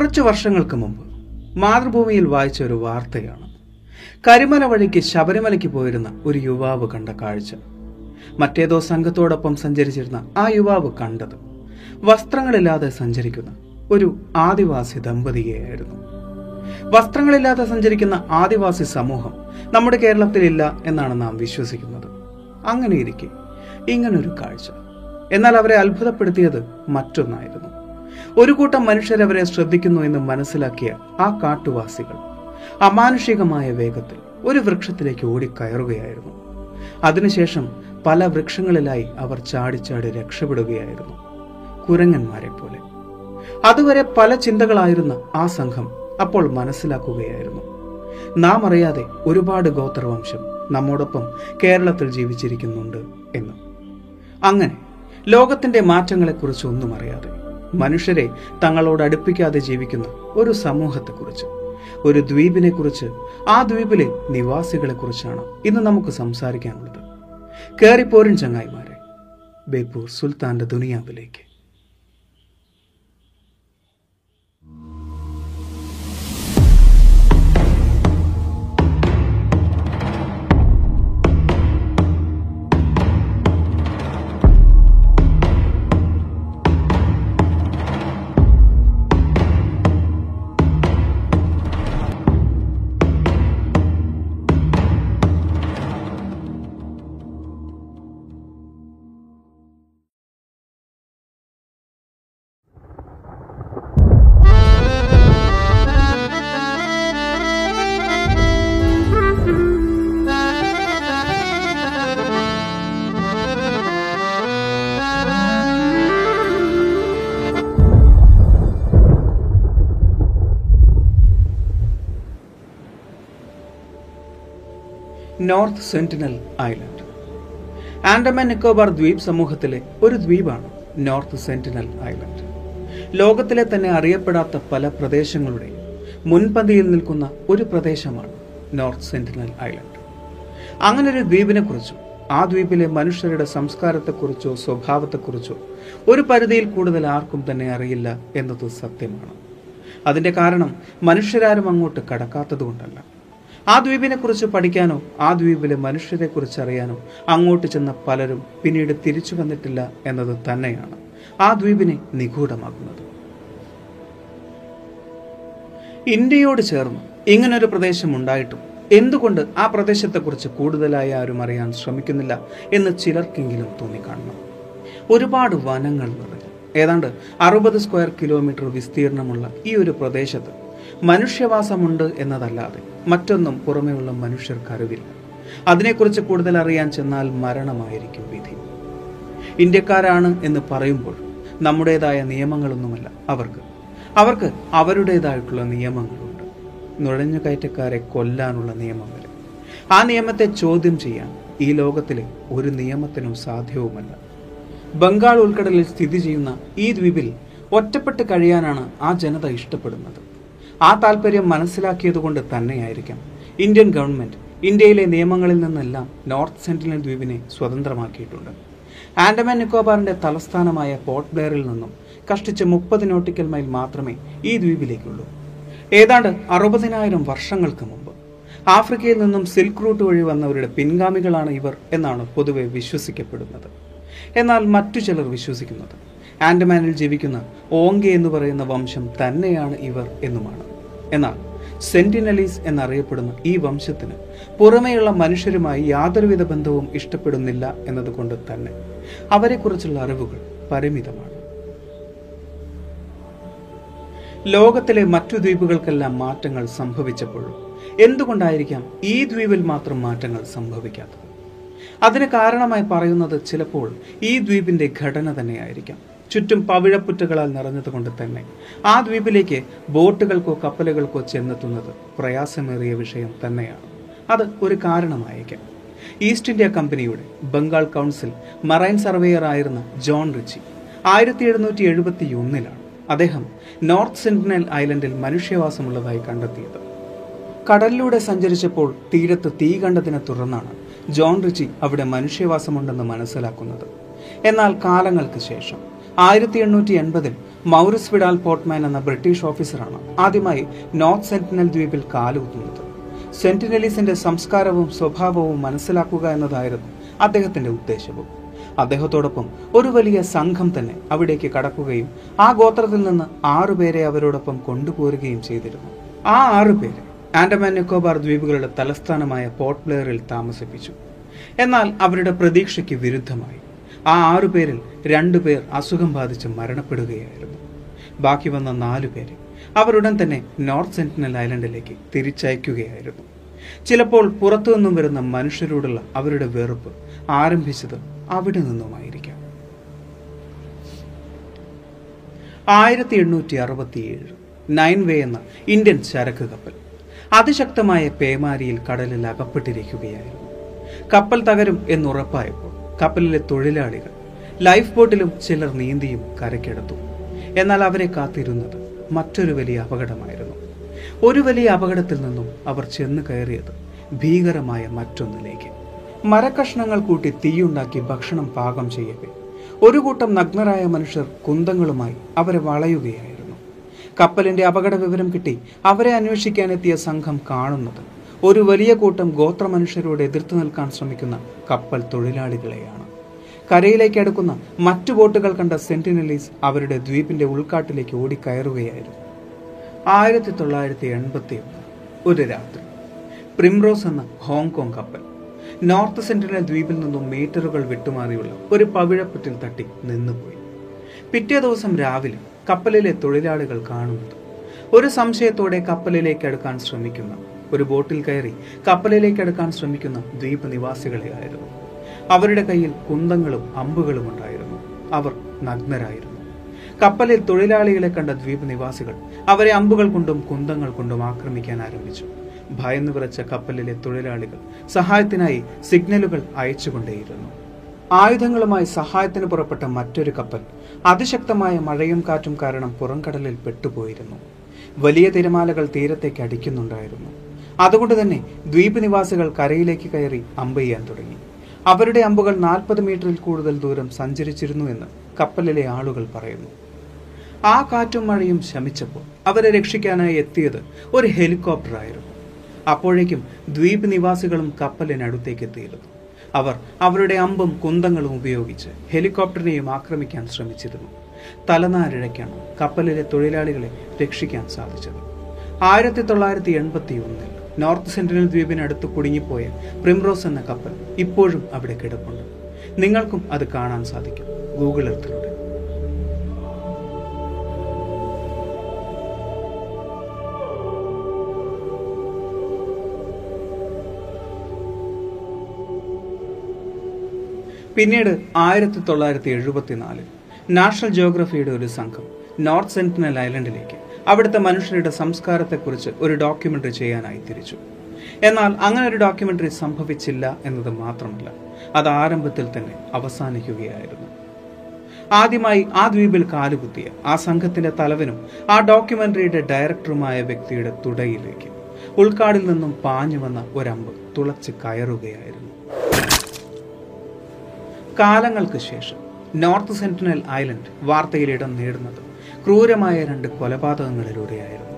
കുറച്ച് വർഷങ്ങൾക്ക് മുമ്പ് മാതൃഭൂമിയിൽ വായിച്ച ഒരു വാർത്തയാണ്. കരിമല വഴിക്ക് ശബരിമലയ്ക്ക് പോയിരുന്ന ഒരു യുവാവ് കണ്ട കാഴ്ച. മറ്റേതോ സംഘത്തോടൊപ്പം സഞ്ചരിച്ചിരുന്ന ആ യുവാവ് കണ്ടത് വസ്ത്രങ്ങളില്ലാതെ സഞ്ചരിക്കുന്ന ഒരു ആദിവാസി ദമ്പതിയെയായിരുന്നു. വസ്ത്രങ്ങളില്ലാതെ സഞ്ചരിക്കുന്ന ആദിവാസി സമൂഹം നമ്മുടെ കേരളത്തിലില്ല എന്നാണ് നാം വിശ്വസിക്കുന്നത്. അങ്ങനെയിരിക്കെ ഇങ്ങനൊരു കാഴ്ച. എന്നാൽ അവരെ അത്ഭുതപ്പെടുത്തിയത് മറ്റൊന്നായിരുന്നു. ഒരു കൂട്ടം മനുഷ്യരവരെ ശ്രദ്ധിക്കുന്നു എന്ന് മനസ്സിലാക്കിയ ആ കാട്ടുവാസികൾ അമാനുഷികമായ വേഗത്തിൽ ഒരു വൃക്ഷത്തിലേക്ക് ഓടിക്കയറുകയായിരുന്നു. അതിനുശേഷം പല വൃക്ഷങ്ങളിലായി അവർ ചാടിച്ചാടി രക്ഷപ്പെടുകയായിരുന്നു കുരങ്ങന്മാരെ പോലെ അതുവരെ പല ചിന്തകളായിരുന്ന ആ സംഘം അപ്പോൾ മനസ്സിലാക്കുകയായിരുന്നു. നാം അറിയാതെ ഒരുപാട് ഗോത്രവംശം നമ്മോടൊപ്പം കേരളത്തിൽ ജീവിച്ചിരിക്കുന്നുണ്ട് എന്ന്. അങ്ങനെ ലോകത്തിന്റെ മാറ്റങ്ങളെക്കുറിച്ച് ഒന്നും അറിയാതെ മനുഷ്യരെ തങ്ങളോട് അടുപ്പിക്കാതെ ജീവിക്കുന്ന ഒരു സമൂഹത്തെക്കുറിച്ച് ഒരു ദ്വീപിനെ കുറിച്ച് ആ ദ്വീപിലെ നിവാസികളെ കുറിച്ചാണ് ഇന്ന് നമുക്ക് സംസാരിക്കാനുള്ളത്. കേറിപ്പോരൻ ചങ്ങായിമാരെ ബേപ്പൂർ സുൽത്താന്റെ ദുനിയാവിലേക്ക്. North Sentinel Island. Andaman Nicobar ദ്വീപ് സമൂഹത്തിലെ ഒരു ദ്വീപാണ് നോർത്ത് സെന്റിനൽ ഐലൻഡ്. ലോകത്തിലെ തന്നെ അറിയപ്പെടാത്ത പല പ്രദേശങ്ങളുടെയും മുൻപന്തിയിൽ നിൽക്കുന്ന ഒരു പ്രദേശമാണ് നോർത്ത് സെന്റിനൽ ഐലൻഡ്. അങ്ങനൊരു ദ്വീപിനെ കുറിച്ചും ആ ദ്വീപിലെ മനുഷ്യരുടെ സംസ്കാരത്തെക്കുറിച്ചോ സ്വഭാവത്തെക്കുറിച്ചോ ഒരു പരിധിയിൽ കൂടുതൽ ആർക്കും തന്നെ അറിയില്ല എന്നത് സത്യമാണ്. അതിന്റെ കാരണം മനുഷ്യരാരും അങ്ങോട്ട് കടക്കാത്തതുകൊണ്ടല്ല. ആ ദ്വീപിനെ കുറിച്ച് പഠിക്കാനോ ആ ദ്വീപിലെ മനുഷ്യരെ കുറിച്ച് അറിയാനോ അങ്ങോട്ട് ചെന്ന പലരും പിന്നീട് തിരിച്ചു വന്നിട്ടില്ല എന്നത് തന്നെയാണ് ആ ദ്വീപിനെ നിഗൂഢമാക്കുന്നത്. ഇന്ത്യയോട് ചേർന്ന് ഇങ്ങനൊരു പ്രദേശം ഉണ്ടായിട്ടും എന്തുകൊണ്ട് ആ പ്രദേശത്തെക്കുറിച്ച് കൂടുതലായി ആരും അറിയാൻ ശ്രമിക്കുന്നില്ല എന്ന് ചിലർക്കെങ്കിലും തോന്നിക്കാണണം. ഒരുപാട് വനങ്ങൾ നിറഞ്ഞു. ഏതാണ്ട് അറുപത് സ്ക്വയർ കിലോമീറ്റർ വിസ്തീർണമുള്ള ഈ ഒരു പ്രദേശത്ത് മനുഷ്യവാസമുണ്ട് എന്നതല്ലാതെ മറ്റൊന്നും പുറമെയുള്ള മനുഷ്യർക്ക് അറിവില്ല. അതിനെക്കുറിച്ച് കൂടുതൽ അറിയാൻ ചെന്നാൽ മരണമായിരിക്കും വിധി. ഇന്ത്യക്കാരാണ് എന്ന് പറയുമ്പോൾ നമ്മുടേതായ നിയമങ്ങളൊന്നുമല്ല അവർക്ക്. അവർക്ക് അവരുടേതായിട്ടുള്ള നിയമങ്ങളുണ്ട്. നുഴഞ്ഞു കയറ്റക്കാരെ കൊല്ലാനുള്ള നിയമം വരെ ആ നിയമത്തെ ചോദ്യം ചെയ്യാൻ ഈ ലോകത്തിലെ ഒരു നിയമത്തിനും സാധ്യവുമല്ല. ബംഗാൾ ഉൾക്കടലിൽ സ്ഥിതി ചെയ്യുന്ന ഈ ദ്വീപിൽ ഒറ്റപ്പെട്ട് കഴിയാനാണ് ആ ജനത ഇഷ്ടപ്പെടുന്നത്. ആ താല്പര്യം മനസ്സിലാക്കിയതുകൊണ്ട് തന്നെയായിരിക്കാം. ഇന്ത്യൻ ഗവൺമെന്റ് ഇന്ത്യയിലെ നിയമങ്ങളിൽ നിന്നെല്ലാം നോർത്ത് സെന്റിനൽ ദ്വീപിനെ സ്വതന്ത്രമാക്കിയിട്ടുണ്ട്. ആൻഡമാൻ നിക്കോബാറിന്റെ തലസ്ഥാനമായ പോർട്ട് ബ്ലെയറിൽ നിന്നും കഷ്ടിച്ച് മുപ്പത് നോട്ടിക്കൽ മൈൽ മാത്രമേ ഈ ദ്വീപിലേക്കുള്ളൂ. ഏതാണ്ട് അറുപതിനായിരം വർഷങ്ങൾക്ക് മുമ്പ് ആഫ്രിക്കയിൽ നിന്നും സിൽക്ക് റൂട്ട് വഴി വന്നവരുടെ പിൻഗാമികളാണ് ഇവർ എന്നാണ് പൊതുവെ വിശ്വസിക്കപ്പെടുന്നത്. എന്നാൽ മറ്റു ചിലർ വിശ്വസിക്കുന്നത് ആൻഡമാനിൽ ജീവിക്കുന്ന ഓങ്കെ എന്ന് പറയുന്ന വംശം തന്നെയാണ് ഇവർ എന്നുമാണ്. എന്നാൽ സെന്റിനലീസ് എന്നറിയപ്പെടുന്ന ഈ വംശത്തിന് പുറമെയുള്ള മനുഷ്യരുമായി യാതൊരുവിധ ബന്ധവും ഇഷ്ടപ്പെടുന്നില്ല എന്നതുകൊണ്ട് തന്നെ അവരെക്കുറിച്ചുള്ള അറിവുകൾ പരിമിതമാണ്. ലോകത്തിലെ മറ്റു ദ്വീപുകൾക്കെല്ലാം മാറ്റങ്ങൾ സംഭവിച്ചപ്പോഴും എന്തുകൊണ്ടായിരിക്കാം ഈ ദ്വീപിൽ മാത്രം മാറ്റങ്ങൾ സംഭവിക്കാത്തത്? അതിന് കാരണമായി പറയുന്നത് ചിലപ്പോൾ ഈ ദ്വീപിന്റെ ഘടന തന്നെയായിരിക്കാം. ചുറ്റും പവിഴപ്പുറ്റുകളാൽ നിറഞ്ഞതുകൊണ്ട് തന്നെ. ആ ദ്വീപിലേക്ക് ബോട്ടുകൾക്കോ കപ്പലുകൾക്കോ ചെന്നെത്തുന്നത് പ്രയാസമേറിയ വിഷയം തന്നെയാണ്. അത് ഒരു കാരണമായേക്കാം. ഈസ്റ്റ് ഇന്ത്യ കമ്പനിയുടെ ബംഗാൾ കൗൺസിൽ മറൈൻ സർവേയർ ആയിരുന്ന ജോൺ റിച്ചി ആയിരത്തി എഴുന്നൂറ്റി എഴുപത്തി ഒന്നിലാണ് അദ്ദേഹം നോർത്ത് സെന്റിനൽ ഐലൻഡിൽ മനുഷ്യവാസമുള്ളതായി കണ്ടെത്തിയത്. കടലിലൂടെ സഞ്ചരിച്ചപ്പോൾ തീരത്ത് തീ കണ്ടതിനെ തുടർന്നാണ് ജോൺ റിച്ചി അവിടെ മനുഷ്യവാസമുണ്ടെന്ന് മനസ്സിലാക്കുന്നത്. എന്നാൽ കാലങ്ങൾക്ക് ശേഷം ആയിരത്തി എണ്ണൂറ്റി എൺപതിൽ മൗറിസ് വിഡാൽ പോർട്ട്മാൻ എന്ന ബ്രിട്ടീഷ് ഓഫീസറാണ് ആദ്യമായി നോർത്ത് സെന്റിനൽ ദ്വീപിൽ കാലുകുത്തുന്നത് സെന്റിനലീസിന്റെ സംസ്കാരവും സ്വഭാവവും മനസ്സിലാക്കുക എന്നതായിരുന്നു അദ്ദേഹത്തിന്റെ ഉദ്ദേശവും. അദ്ദേഹത്തോടൊപ്പം ഒരു വലിയ സംഘം തന്നെ അവിടേക്ക് കടക്കുകയും ആ ഗോത്രത്തിൽ നിന്ന് ആറുപേരെ അവരോടൊപ്പം കൊണ്ടുപോരുകയും ചെയ്തിരുന്നു. ആ ആറുപേരെ ആൻഡമാൻ നിക്കോബാർ ദ്വീപുകളുടെ തലസ്ഥാനമായ പോർട്ട് ബ്ലെയറിൽ താമസിപ്പിച്ചു. എന്നാൽ അവരുടെ പ്രതീക്ഷയ്ക്ക് വിരുദ്ധമായി. ആ ആറു പേരിൽ രണ്ടു പേർ അസുഖം ബാധിച്ച് മരണപ്പെടുകയായിരുന്നു. ബാക്കി വന്ന നാലു പേരെ അവരുടൻ തന്നെ നോർത്ത് സെന്റിനൽ ഐലൻഡിലേക്ക് തിരിച്ചയക്കുകയായിരുന്നു. ചിലപ്പോൾ പുറത്തു നിന്നും വരുന്ന മനുഷ്യരോടുള്ള അവരുടെ വെറുപ്പ് ആരംഭിച്ചത് അവിടെ നിന്നുമായിരിക്കാം. ആയിരത്തി എണ്ണൂറ്റി അറുപത്തിയേഴ് നയൻ വേ എന്ന ഇന്ത്യൻ ചരക്ക് കപ്പൽ അതിശക്തമായ പേമാരിയിൽ കടലിൽ അകപ്പെട്ടിരിക്കുകയായിരുന്നു. കപ്പൽ തകരും എന്നുറപ്പായപ്പോൾ കപ്പലിലെ തൊഴിലാളികൾ. ലൈഫ് ബോട്ടിലും ചിലർ നീന്തിയും കരക്കെടുത്തു എന്നാൽ അവരെ കാത്തിരുന്നത് മറ്റൊരു വലിയ അപകടമായിരുന്നു. ഒരു വലിയ അപകടത്തിൽ നിന്നും അവർ ചെന്ന് കയറിയത് ഭീകരമായ മറ്റൊന്നിലേക്ക്. മരക്കഷ്ണങ്ങൾ കൂട്ടി തീയുണ്ടാക്കി ഭക്ഷണം പാകം ചെയ്യവേ. ഒരു കൂട്ടം നഗ്നരായ മനുഷ്യർ കുന്തങ്ങളുമായി അവരെ വളയുകയായിരുന്നു. കപ്പലിന്റെ അപകട വിവരം കിട്ടി അവരെ അന്വേഷിക്കാനെത്തിയ സംഘം കാണുന്നത് ഒരു വലിയ കൂട്ടം ഗോത്ര മനുഷ്യരോട് എതിർത്തു നിൽക്കാൻ ശ്രമിക്കുന്ന കപ്പൽ തൊഴിലാളികളെയാണ്. കരയിലേക്ക് അടുക്കുന്ന മറ്റു ബോട്ടുകൾ കണ്ട സെന്റിനലീസ് അവരുടെ ദ്വീപിന്റെ ഉൾക്കാട്ടിലേക്ക് ഓടിക്കയറുകയായിരുന്നു. ആയിരത്തി തൊള്ളായിരത്തി എൺപത്തി ഒന്ന് ഒരു രാത്രി. പ്രിംറോസ് എന്ന ഹോങ്കോങ് കപ്പൽ നോർത്ത് സെന്റിനൽ ദ്വീപിൽ നിന്നും മീറ്ററുകൾ വിട്ടുമാറിയുള്ള ഒരു പവിഴപ്പുറ്റിൽ തട്ടി നിന്നുപോയി. പിറ്റേ ദിവസം രാവിലെ കപ്പലിലെ തൊഴിലാളികൾ കാണുന്നത് ഒരു സംശയത്തോടെ കപ്പലിലേക്ക് അടുക്കാൻ ശ്രമിക്കുന്ന ഒരു ബോട്ടിൽ കയറി കപ്പലിലേക്ക് അടുക്കാൻ ശ്രമിക്കുന്ന ദ്വീപ് നിവാസികളെ ആയിരുന്നു. അവരുടെ കയ്യിൽ കുന്തങ്ങളും അമ്പുകളും ഉണ്ടായിരുന്നു. അവർ നഗ്നരായിരുന്നു. കപ്പലിൽ തൊഴിലാളികളെ കണ്ട ദ്വീപ് നിവാസികൾ അവരെ അമ്പുകൾ കൊണ്ടും കുന്തങ്ങൾ കൊണ്ടും ആക്രമിക്കാൻ ആരംഭിച്ചു. ഭയന്നു വിറച്ച കപ്പലിലെ തൊഴിലാളികൾ സഹായത്തിനായി സിഗ്നലുകൾ അയച്ചുകൊണ്ടേയിരുന്നു. ആയുധങ്ങളുമായി സഹായത്തിന് പുറപ്പെട്ട മറ്റൊരു കപ്പൽ അതിശക്തമായ മഴയും കാറ്റും കാരണം പുറംകടലിൽ പെട്ടുപോയിരുന്നു. വലിയ തിരമാലകൾ തീരത്തേക്ക് അടിക്കുന്നുണ്ടായിരുന്നു. അതുകൊണ്ട് തന്നെ ദ്വീപ് നിവാസികൾ കരയിലേക്ക് കയറി അമ്പ് ചെയ്യാൻ തുടങ്ങി. അവരുടെ അമ്പുകൾ നാൽപ്പത് മീറ്ററിൽ കൂടുതൽ ദൂരം സഞ്ചരിച്ചിരുന്നു എന്ന് കപ്പലിലെ ആളുകൾ പറയുന്നു. ആ കാറ്റും മഴയും ശമിച്ചപ്പോൾ അവരെ രക്ഷിക്കാനായി എത്തിയത് ഒരു ഹെലികോപ്റ്റർ ആയിരുന്നു. അപ്പോഴേക്കും ദ്വീപ് നിവാസികളും കപ്പലിനടുത്തേക്ക് എത്തിയിരുന്നു. അവർ അവരുടെ അമ്പും കുന്തങ്ങളും ഉപയോഗിച്ച് ഹെലികോപ്റ്ററിനെയും ആക്രമിക്കാൻ ശ്രമിച്ചിരുന്നു. തലനാരിഴയ്ക്കാണ് കപ്പലിലെ തൊഴിലാളികളെ രക്ഷിക്കാൻ സാധിച്ചത്. ആയിരത്തി തൊള്ളായിരത്തി എൺപത്തി ഒന്നിൽ നോർത്ത് സെൻട്രൽ ദ്വീപിനടുത്ത് കുടുങ്ങിപ്പോയ പ്രിംറോസ് എന്ന കപ്പൽ ഇപ്പോഴും അവിടെ കിടപ്പുണ്ട്. നിങ്ങൾക്കും അത് കാണാൻ സാധിക്കും. ഗൂഗിൾ എർത്തിലൂടെ. പിന്നീട് ആയിരത്തി തൊള്ളായിരത്തി എഴുപത്തിനാലിൽ നാഷണൽ ജിയോഗ്രഫിയുടെ ഒരു സംഘം നോർത്ത് സെന്റിനൽ ഐലൻഡിലേക്ക് അവിടുത്തെ മനുഷ്യരുടെ സംസ്കാരത്തെക്കുറിച്ച് ഒരു ഡോക്യുമെന്ററി ചെയ്യാനായി തിരിച്ചു. എന്നാൽ അങ്ങനെ ഒരു ഡോക്യുമെന്ററി സംഭവിച്ചില്ല എന്നത് മാത്രമല്ല അത് ആരംഭത്തിൽ തന്നെ അവസാനിക്കുകയായിരുന്നു. ആദ്യമായി ആ ദ്വീപിൽ കാലുകുത്തിയ ആ സംഘത്തിന്റെ തലവനും ആ ഡോക്യുമെന്ററിയുടെ ഡയറക്ടറുമായ വ്യക്തിയുടെ തുടയിലേക്ക് ഉൾക്കാടിൽ നിന്നും പാഞ്ഞു വന്ന ഒരമ്പ് തുളച്ച് കയറുകയായിരുന്നു. കാലങ്ങൾക്ക് ശേഷം നോർത്ത് സെന്റിനൽ ഐലൻഡ് വാർത്തയിൽ ഇടം നേടുന്നത് ക്രൂരമായ രണ്ട് കൊലപാതകങ്ങളിലൂടെയായിരുന്നു.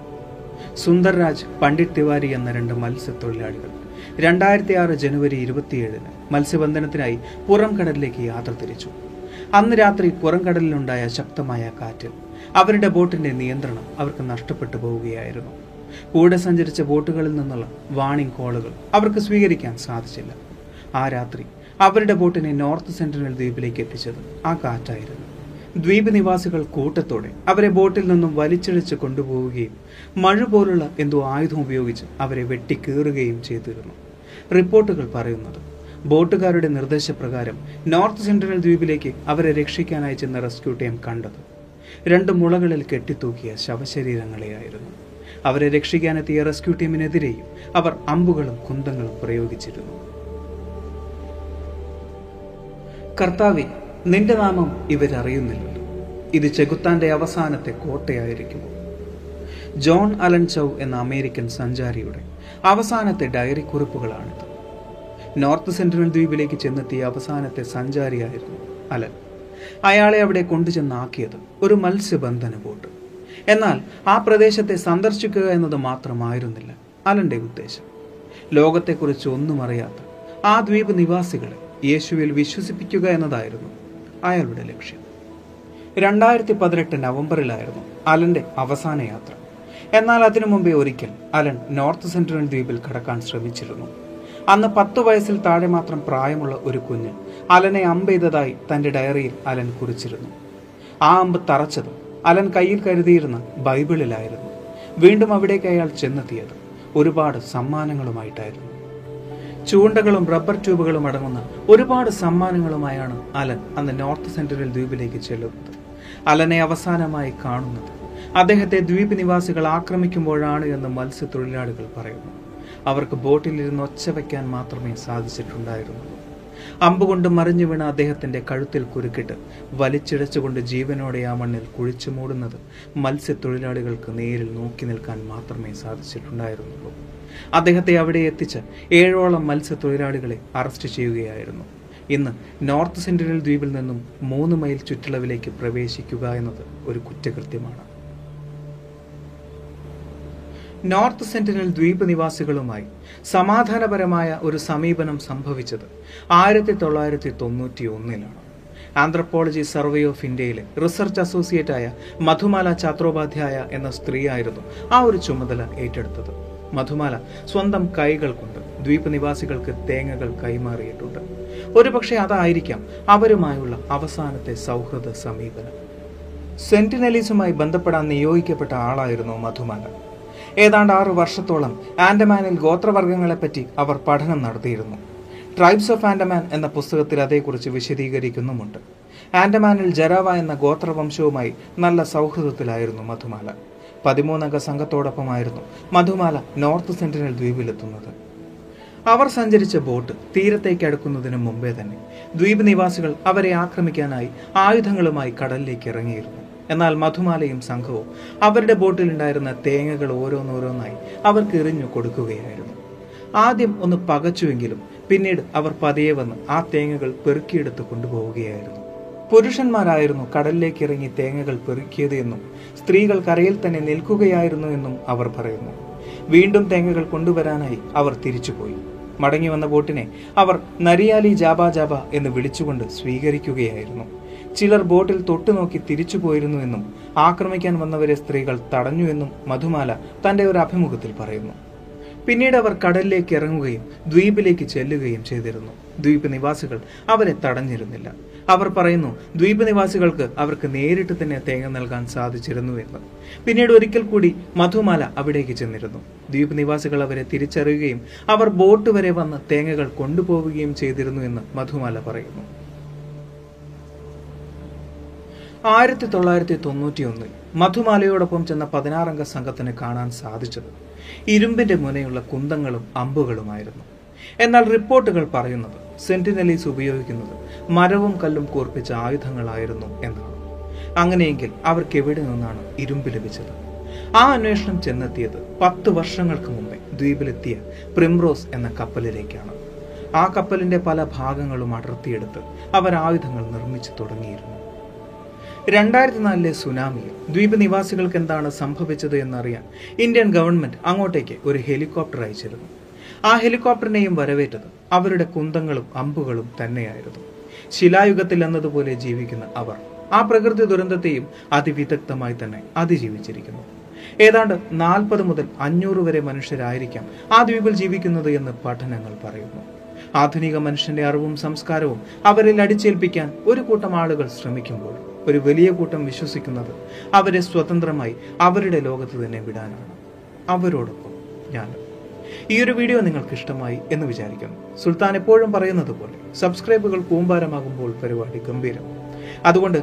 സുന്ദർ രാജ് പണ്ഡിറ്റ് തിവാരി എന്ന രണ്ട് മത്സ്യത്തൊഴിലാളികൾ രണ്ടായിരത്തി ആറ് ജനുവരി ഇരുപത്തിയേഴിന് മത്സ്യബന്ധനത്തിനായി പുറം കടലിലേക്ക് യാത്ര തിരിച്ചു. അന്ന് രാത്രി പുറംകടലിലുണ്ടായ ശക്തമായ കാറ്റ് അവരുടെ ബോട്ടിന്റെ നിയന്ത്രണം അവർക്ക് നഷ്ടപ്പെട്ടു പോവുകയായിരുന്നു. കൂടെ സഞ്ചരിച്ച ബോട്ടുകളിൽ നിന്നുള്ള വാണിംഗ് കോളുകൾ അവർക്ക് സ്വീകരിക്കാൻ സാധിച്ചില്ല. ആ രാത്രി അവരുടെ ബോട്ടിനെ നോർത്ത് സെൻട്രൽ ദ്വീപിലേക്ക് എത്തിച്ചത് ആ കാറ്റായിരുന്നു. ദ്വീപ് നിവാസികൾ കൂട്ടത്തോടെ അവരെ ബോട്ടിൽ നിന്നും വലിച്ചിഴച്ച് കൊണ്ടുപോവുകയും മഴ പോലുള്ള എന്തോ ആയുധം ഉപയോഗിച്ച് അവരെ വെട്ടിക്കീറുകയും ചെയ്തിരുന്നു. റിപ്പോർട്ടുകൾ പറയുന്നത് ബോട്ടുകാരുടെ നിർദ്ദേശപ്രകാരം നോർത്ത് സെൻട്രൽ ദ്വീപിലേക്ക് അവരെ രക്ഷിക്കാനായി ചെന്ന റെസ്ക്യൂ ടീം കണ്ടത്. രണ്ട് മുളകളിൽ കെട്ടിത്തൂക്കിയ ശവശരീരങ്ങളെയായിരുന്നു. അവരെ രക്ഷിക്കാനെത്തിയ റെസ്ക്യൂ ടീമിനെതിരെയും അവർ അമ്പുകളും കുന്തങ്ങളും പ്രയോഗിച്ചിരുന്നു. കർത്താവെ നിന്റെ നാമം ഇവരറിയുന്നില്ലല്ലോ ഇത് ചെകുത്താന്റെ അവസാനത്തെ കോട്ടയായിരിക്കും ജോൺ അലൻ ചൗ എന്ന അമേരിക്കൻ സഞ്ചാരിയുടെ അവസാനത്തെ ഡയറി കുറിപ്പുകളാണിത്. നോർത്ത് സെൻട്രൽ ദ്വീപിലേക്ക് ചെന്നെത്തിയ അവസാനത്തെ സഞ്ചാരിയായിരുന്നു അലൻ. അയാളെ അവിടെ കൊണ്ടുചെന്നാക്കിയത് ഒരു മത്സ്യബന്ധന ബോട്ട്. എന്നാൽ ആ പ്രദേശത്തെ സന്ദർശിക്കുക എന്നത് മാത്രമായിരുന്നില്ല അലന്റെ ഉദ്ദേശം. ലോകത്തെക്കുറിച്ച് ഒന്നും അറിയാത്ത ആ ദ്വീപ് നിവാസികളെ യേശുവിൽ വിശ്വസിപ്പിക്കുക എന്നതായിരുന്നു അയാളുടെ ലക്ഷ്യം. രണ്ടായിരത്തി പതിനെട്ട് നവംബറിലായിരുന്നു അലന്റെ അവസാന യാത്ര. എന്നാൽ അതിനു മുമ്പേ ഒരിക്കൽ അലൻ നോർത്ത് സെൻട്രൽ ദ്വീപിൽ കടക്കാൻ ശ്രമിച്ചിരുന്നു. അന്ന് പത്ത് വയസ്സിൽ താഴെ മാത്രം പ്രായമുള്ള ഒരു കുഞ്ഞ് അലനെ അമ്പെയ്തതായി തന്റെ ഡയറിയിൽ അലൻ കുറിച്ചിരുന്നു. ആ അമ്പ് തറച്ചത് അലൻ കയ്യിൽ കരുതിയിരുന്ന ബൈബിളിലായിരുന്നു. വീണ്ടും അവിടേക്ക് അയാൾ ചെന്നെത്തിയത് ഒരുപാട് സമ്മാനങ്ങളുമായിട്ടായിരുന്നു. ചൂണ്ടകളും റബ്ബർ ട്യൂബുകളും അടങ്ങുന്ന ഒരുപാട് സമ്മാനങ്ങളുമായാണ് അലൻ അന്ന് നോർത്ത് സെൻട്രൽ ദ്വീപിലേക്ക് ചെല്ലുന്നത്. അലനെ അവസാനമായി കാണുന്നത്. അദ്ദേഹത്തെ ദ്വീപ് നിവാസികൾ ആക്രമിക്കുമ്പോഴാണ് എന്ന് മത്സ്യത്തൊഴിലാളികൾ പറയുന്നു. അവർക്ക് ബോട്ടിലിരുന്ന് ഒച്ച വയ്ക്കാൻ മാത്രമേ സാധിച്ചിട്ടുണ്ടായിരുന്നുള്ളൂ. അമ്പുകൊണ്ട് മറിഞ്ഞു വീണ അദ്ദേഹത്തിന്റെ കഴുത്തിൽ കുരുക്കിട്ട് വലിച്ചിഴച്ചുകൊണ്ട് ജീവനോടെ ആ മണ്ണിൽ കുഴിച്ചു മൂടുന്നത് മത്സ്യത്തൊഴിലാളികൾക്ക് നേരിൽ നോക്കി നിൽക്കാൻ മാത്രമേ സാധിച്ചിട്ടുണ്ടായിരുന്നുള്ളൂ. അദ്ദേഹത്തെ അവിടെ എത്തിച്ച് ഏഴോളം മത്സ്യത്തൊഴിലാളികളെ അറസ്റ്റ് ചെയ്യുകയായിരുന്നു. ഇന്ന് നോർത്ത് സെൻട്രൽ ദ്വീപിൽ നിന്നും മൂന്ന് മൈൽ ചുറ്റളവിലേക്ക് പ്രവേശിക്കുക എന്നത് ഒരു കുറ്റകൃത്യമാണ്. നോർത്ത് സെന്റിനൽ ദ്വീപ് നിവാസികളുമായി സമാധാനപരമായ ഒരു സമീപനം സംഭവിച്ചത് ആയിരത്തി തൊള്ളായിരത്തി തൊണ്ണൂറ്റി ഒന്നിലാണ് ആന്ത്രപ്പോളജി സർവേ ഓഫ് ഇന്ത്യയിലെ റിസർച്ച് ആയ മധുമാല ചാത്രോപാധ്യായ എന്ന സ്ത്രീയായിരുന്നു ആ ഒരു ചുമതല ഏറ്റെടുത്തത്. മധുമാല സ്വന്തം കൈകൾ കൊണ്ട് ദ്വീപ് നിവാസികൾക്ക് തേങ്ങകൾ കൈമാറിയിട്ടുണ്ട്. ഒരുപക്ഷെ അതായിരിക്കാം അവരുമായുള്ള അവസാനത്തെ സൗഹൃദ സമീപനം. സെന്റിനലീസുമായി ബന്ധപ്പെടാൻ നിയോഗിക്കപ്പെട്ട ആളായിരുന്നു മധുമാല. ഏതാണ്ട് ആറ് വർഷത്തോളം ആൻഡമാനിൽ ഗോത്രവർഗങ്ങളെപ്പറ്റി അവർ പഠനം നടത്തിയിരുന്നു. ട്രൈബ്സ് ഓഫ് ആൻഡമാൻ എന്ന പുസ്തകത്തിൽ അതേക്കുറിച്ച് വിശദീകരിക്കുന്നുമുണ്ട്. ആൻഡമാനിൽ ജരാവ എന്ന ഗോത്രവംശവുമായി നല്ല സൗഹൃദത്തിലായിരുന്നു മധുമാല. പതിമൂന്നംഗ സംഘത്തോടൊപ്പമായിരുന്നു മധുമാല നോർത്ത് സെന്റിനൽ ദ്വീപിലെത്തുന്നത്. അവർ സഞ്ചരിച്ച ബോട്ട് തീരത്തേക്ക് അടുക്കുന്നതിന് മുമ്പേ തന്നെ ദ്വീപ് നിവാസികൾ അവരെ ആക്രമിക്കാനായി ആയുധങ്ങളുമായി കടലിലേക്ക് ഇറങ്ങിയിരുന്നു. എന്നാൽ മധുമാലയും സംഘവും അവരുടെ ബോട്ടിലുണ്ടായിരുന്ന തേങ്ങകൾ ഓരോന്നോരോന്നായി അവർക്ക് എറിഞ്ഞു കൊടുക്കുകയായിരുന്നു. ആദ്യം ഒന്ന് പകച്ചുവെങ്കിലും പിന്നീട് അവർ പതിയെ വന്ന് ആ തേങ്ങകൾ പെറുക്കിയെടുത്ത് കൊണ്ടുപോവുകയായിരുന്നു. പുരുഷന്മാരായിരുന്നു കടലിലേക്ക് ഇറങ്ങി തേങ്ങകൾ പെറുക്കിയത് എന്നും സ്ത്രീകൾ കരയിൽ തന്നെ നിൽക്കുകയായിരുന്നു എന്നും അവർ പറയുന്നു. വീണ്ടും തേങ്ങകൾ കൊണ്ടുവരാനായി അവർ തിരിച്ചുപോയി. മടങ്ങി വന്ന ബോട്ടിനെ അവർ നരിയാലി ജാബ ജാബ എന്ന് വിളിച്ചുകൊണ്ട് സ്വീകരിക്കുകയായിരുന്നു. ചിലർ ബോട്ടിൽ തൊട്ടുനോക്കി തിരിച്ചു പോയിരുന്നുവെന്നും ആക്രമിക്കാൻ വന്നവരെ സ്ത്രീകൾ തടഞ്ഞുവെന്നും മധുമാല തന്റെ ഒരു അഭിമുഖത്തിൽ പറയുന്നു. പിന്നീട് അവർ കടലിലേക്ക് ഇറങ്ങുകയും ദ്വീപിലേക്ക് ചെല്ലുകയും ചെയ്തിരുന്നു. ദ്വീപ് നിവാസികൾ അവരെ തടഞ്ഞിരുന്നില്ല. അവർ പറയുന്നു ദ്വീപ് നിവാസികൾക്ക് അവർക്ക് നേരിട്ട് തന്നെ തേങ്ങ നൽകാൻ സാധിച്ചിരുന്നു എന്ന്. പിന്നീട് ഒരിക്കൽ കൂടി മധുമാല അവിടേക്ക് ചെന്നിരുന്നു. ദ്വീപ് നിവാസികൾ അവരെ തിരിച്ചറിയുകയും അവർ ബോട്ട് വരെ വന്ന് തേങ്ങകൾ കൊണ്ടുപോവുകയും ചെയ്തിരുന്നു എന്ന് മധുമാല പറയുന്നു. ആയിരത്തി തൊള്ളായിരത്തി തൊണ്ണൂറ്റി ഒന്നിൽ മധുമാലയോടൊപ്പം ചെന്ന പതിനാറംഗ സംഘത്തിന് കാണാൻ സാധിച്ചത് ഇരുമ്പിന്റെ മുനയുള്ള കുന്തങ്ങളും അമ്പുകളുമായിരുന്നു. എന്നാൽ റിപ്പോർട്ടുകൾ പറയുന്നത് സെന്റിനലീസ് ഉപയോഗിക്കുന്നത് മരവും കല്ലും കൂർപ്പിച്ച ആയുധങ്ങളായിരുന്നു എന്നാണ്. അങ്ങനെയെങ്കിൽ അവർക്ക് എവിടെ നിന്നാണ് ഇരുമ്പ് ലഭിച്ചത്? ആ അന്വേഷണം ചെന്നെത്തിയത് പത്ത് വർഷങ്ങൾക്ക് മുമ്പേ ദ്വീപിലെത്തിയ പ്രിംറോസ് എന്ന കപ്പലിലേക്കാണ്. ആ കപ്പലിന്റെ പല ഭാഗങ്ങളും അടർത്തിയെടുത്ത് അവർ ആയുധങ്ങൾ നിർമ്മിച്ചു തുടങ്ങിയിരുന്നു. രണ്ടായിരത്തി നാലിലെ സുനാമിയിൽ ദ്വീപ് നിവാസികൾക്ക് എന്താണ് സംഭവിച്ചത് എന്നറിയാൻ ഇന്ത്യൻ ഗവൺമെന്റ് അങ്ങോട്ടേക്ക് ഒരു ഹെലികോപ്റ്റർ അയച്ചിരുന്നു. ആ ഹെലികോപ്റ്ററിനെയും വരവേറ്റത് അവരുടെ കുന്തങ്ങളും അമ്പുകളും തന്നെയായിരുന്നു. ശിലായുഗത്തിൽ എന്നതുപോലെ ജീവിക്കുന്ന അവർ ആ പ്രകൃതി ദുരന്തത്തെയും അതിവിദഗ്ധമായി തന്നെ അതിജീവിച്ചിരിക്കുന്നു. ഏതാണ്ട് നാൽപ്പത് മുതൽ അഞ്ഞൂറ് വരെ മനുഷ്യരായിരിക്കാം ആ ദ്വീപിൽ ജീവിക്കുന്നത് എന്ന് പഠനങ്ങൾ പറയുന്നു. ആധുനിക മനുഷ്യന്റെ അറിവും സംസ്കാരവും അവരിൽ അടിച്ചേൽപ്പിക്കാൻ ഒരു കൂട്ടം ആളുകൾ ശ്രമിക്കുമ്പോൾ ഒരു വലിയ കൂട്ടം വിശ്വസിക്കുന്നത് അവരെ സ്വതന്ത്രമായി അവരുടെ ലോകത്ത് തന്നെ വിടാനാണ്. അവരോടൊപ്പം ഞാൻ. ഈ ഒരു വീഡിയോ നിങ്ങൾക്ക് ഇഷ്ടമായി എന്ന് വിചാരിക്കുന്നു. സുൽത്താൻ എപ്പോഴും പറയുന്നത് പോലെ സബ്സ്ക്രൈബുകൾ കൂമ്പാരമാകുമ്പോൾ പരിപാടി ഗംഭീരം. അതുകൊണ്ട്